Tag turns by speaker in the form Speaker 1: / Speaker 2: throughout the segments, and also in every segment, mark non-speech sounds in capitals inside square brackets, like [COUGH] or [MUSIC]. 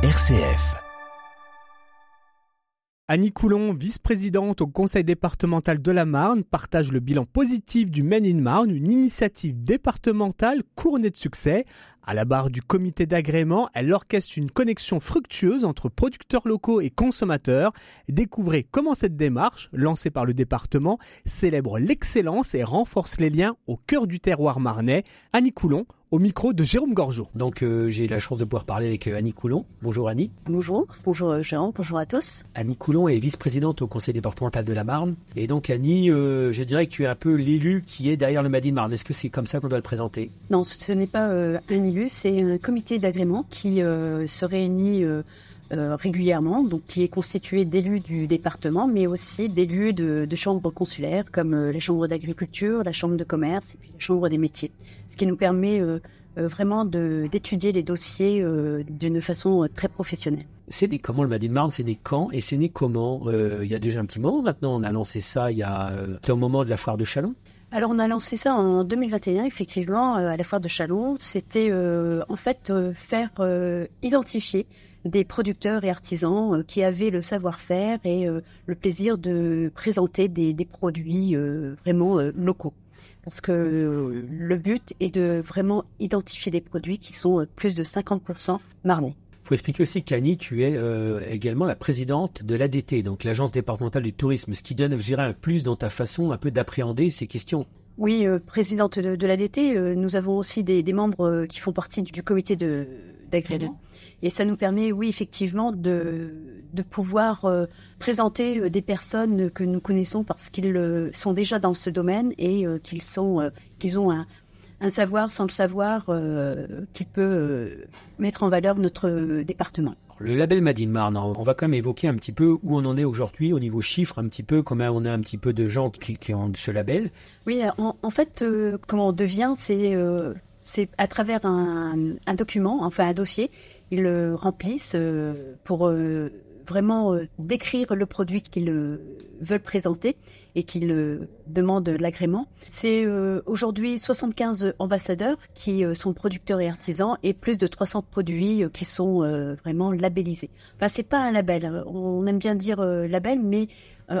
Speaker 1: RCF.
Speaker 2: Annie Coulon, vice-présidente au conseil départemental de la Marne, partage le bilan positif du Men in Marne, une initiative départementale couronnée de succès. À la barre du comité d'agrément, elle orchestre une connexion fructueuse entre producteurs locaux et consommateurs. Découvrez comment cette démarche, lancée par le département, célèbre l'excellence et renforce les liens au cœur du terroir marnais. Annie Coulon, au micro de Jérôme Gorgeau.
Speaker 3: Donc euh, j'ai la chance de pouvoir parler avec euh, Annie Coulon. Bonjour Annie.
Speaker 4: Bonjour, bonjour euh, Jérôme, bonjour à tous.
Speaker 3: Annie Coulon est vice-présidente au conseil départemental de la Marne. Et donc Annie, je dirais que tu es un peu l'élu qui est derrière le Madine Marne. Est-ce que c'est comme ça qu'on doit le présenter?
Speaker 4: Non, ce n'est pas un élu, c'est un comité d'agrément qui se réunit régulièrement, donc qui est constitué d'élus du département, mais aussi d'élus de, chambres consulaires comme la chambre d'agriculture, la chambre de commerce et puis la chambre des métiers. Ce qui nous permet vraiment d'étudier les dossiers d'une façon très professionnelle.
Speaker 3: C'est des comment le Madine Marne, c'est des quand? Et c'est né comment? Il y a déjà un petit moment maintenant, on a lancé ça il y a au moment de la foire de Chalon.
Speaker 4: Alors on a lancé ça en 2021 effectivement à la foire de Chalon. C'était en fait faire identifier des producteurs et artisans qui avaient le savoir-faire et le plaisir de présenter des, des produits vraiment locaux. Parce que le but est de vraiment identifier des produits qui sont plus de 50% marnais.
Speaker 3: Faut expliquer aussi qu'Annie, tu es également la présidente de l'ADT, donc l'Agence départementale du tourisme, ce qui donne, je dirais, un plus dans ta façon un peu d'appréhender ces questions.
Speaker 4: Oui, présidente de, l'ADT, nous avons aussi des, des membres qui font partie du, comité d'agrément. Et ça nous permet, oui, effectivement, de, de pouvoir présenter des personnes que nous connaissons parce qu'ils sont déjà dans ce domaine et qu'ils sont, qu'ils ont un, un savoir sans le savoir qui peut mettre en valeur notre département.
Speaker 3: Le label Madine Marne, on va quand même évoquer un petit peu où on en est aujourd'hui au niveau chiffre, un petit peu comment on a un petit peu de gens qui, qui ont ce label.
Speaker 4: Oui, en, en fait, comment on devient, c'est c'est à travers un, un, document, enfin un dossier ils le remplissent pour vraiment décrire le produit qu'ils veulent présenter et qu'ils demandent l'agrément. C'est aujourd'hui 75 ambassadeurs qui sont producteurs et artisans et plus de 300 produits qui sont vraiment labellisés. Enfin, c'est pas un label. On aime bien dire label, mais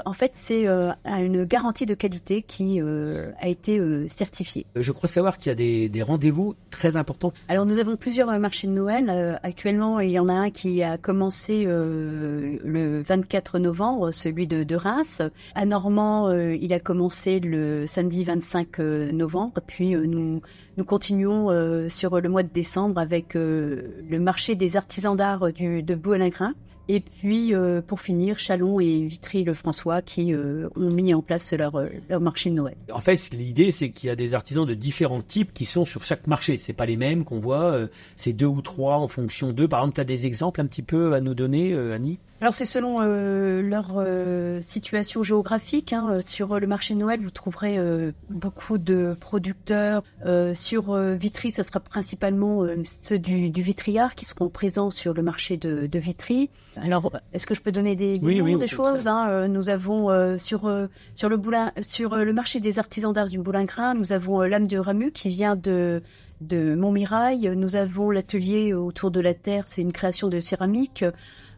Speaker 4: en fait, c'est une garantie de qualité qui a été certifiée.
Speaker 3: Je crois savoir qu'il y a des, des rendez-vous très importants.
Speaker 4: Alors, nous avons plusieurs marchés de Noël. actuellement, il y en a un qui a commencé le 24 novembre, celui de, de Reims. À Normand, il a commencé le samedi 25 novembre. Puis, nous, nous continuons sur le mois de décembre avec le marché des artisans d'art de Boualingrin. Et puis, euh, pour finir, Chalon et Vitry-le-François qui euh, ont mis en place leur, leur marché de Noël.
Speaker 3: En fait, l'idée, c'est qu'il y a des artisans de différents types qui sont sur chaque marché. C'est pas les mêmes qu'on voit. Euh, c'est deux ou trois en fonction d'eux. Par exemple, tu as des exemples un petit peu à nous donner, Annie?
Speaker 4: Alors c'est selon euh, leur euh, situation géographique. Hein. Sur le marché de Noël, vous trouverez euh, beaucoup de producteurs. sur Vitry, ça sera principalement ceux du, du, Vitriard qui seront présents sur le marché de, de Vitry. Alors, est-ce que je peux donner des, des,
Speaker 3: oui, oui,
Speaker 4: des choses hein Nous avons sur sur le boulin, sur le marché des artisans d'art du Boulingrin, nous avons l'âme de Ramu qui vient de de Montmirail. Nous avons l'atelier autour de la terre, c'est une création de céramique.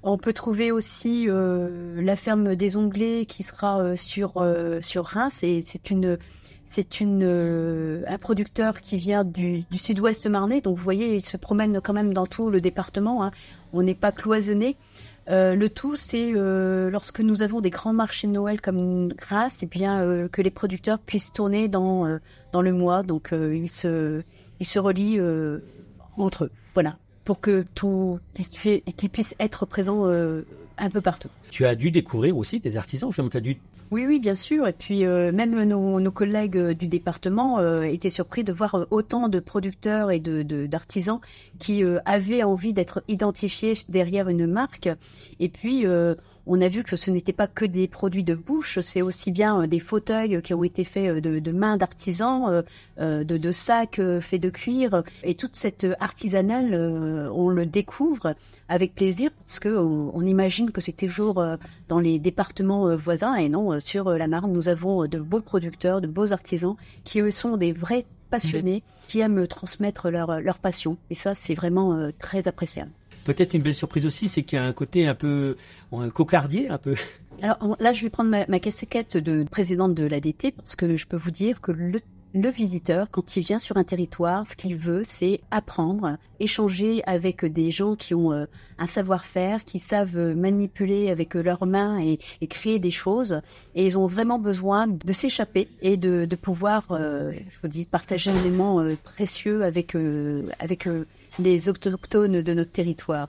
Speaker 4: On peut trouver aussi euh, la ferme des Onglets qui sera euh, sur euh, sur Reims et c'est une c'est une un producteur qui vient du, du sud-ouest marnais. Donc vous voyez, il se promène quand même dans tout le département. Hein. On n'est pas cloisonné. Le tout, c'est lorsque nous avons des grands marchés de Noël comme Reims, et eh bien que les producteurs puissent tourner dans dans le mois. Donc ils se ils se relient entre eux. Voilà pour que tout qu'ils puissent être présents euh, un peu partout.
Speaker 3: Tu as dû découvrir aussi des artisans, tu as dû
Speaker 4: oui, oui, bien sûr. Et puis euh, même nos, collègues du département euh, étaient surpris de voir autant de producteurs et de d'artisans qui euh, avaient envie d'être identifiés derrière une marque. Et puis on a vu que ce n'était pas que des produits de bouche, c'est aussi bien des fauteuils qui ont été faits de, de mains d'artisans, de, de, sacs faits de cuir, et toute cette artisanale, on le découvre avec plaisir parce que on, imagine que c'est toujours dans les départements voisins et non sur la Marne. Nous avons de beaux producteurs, de beaux artisans qui eux sont des vrais passionnés, qui aiment transmettre leur, leur passion. Et ça, c'est vraiment très appréciable.
Speaker 3: Peut-être une belle surprise aussi, c'est qu'il y a un côté un peu cocardier, un peu.
Speaker 4: Alors là, je vais prendre ma, ma casquette de présidente de l'ADT parce que je peux vous dire que le visiteur, quand il vient sur un territoire, ce qu'il veut, c'est apprendre, échanger avec des gens qui ont euh, un savoir-faire, qui savent manipuler avec leurs mains et, créer des choses. Et ils ont vraiment besoin de s'échapper et de, pouvoir, euh, je vous dis, partager un élément euh, précieux avec avec les autochtones de notre territoire.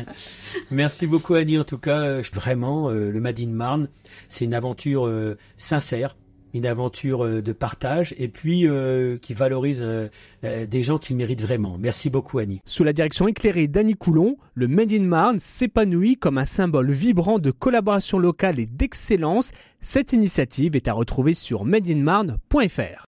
Speaker 4: [LAUGHS]
Speaker 3: Merci beaucoup Annie. En tout cas, vraiment, le Madin Marne, c'est une aventure sincère une aventure euh, de partage et puis euh, qui valorise euh, des gens qui méritent vraiment. Merci beaucoup Annie.
Speaker 2: Sous la direction éclairée d'Annie Coulon, le Made in Marne s'épanouit comme un symbole vibrant de collaboration locale et d'excellence. Cette initiative est à retrouver sur madeinmarne.fr.